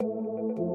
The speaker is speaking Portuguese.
Música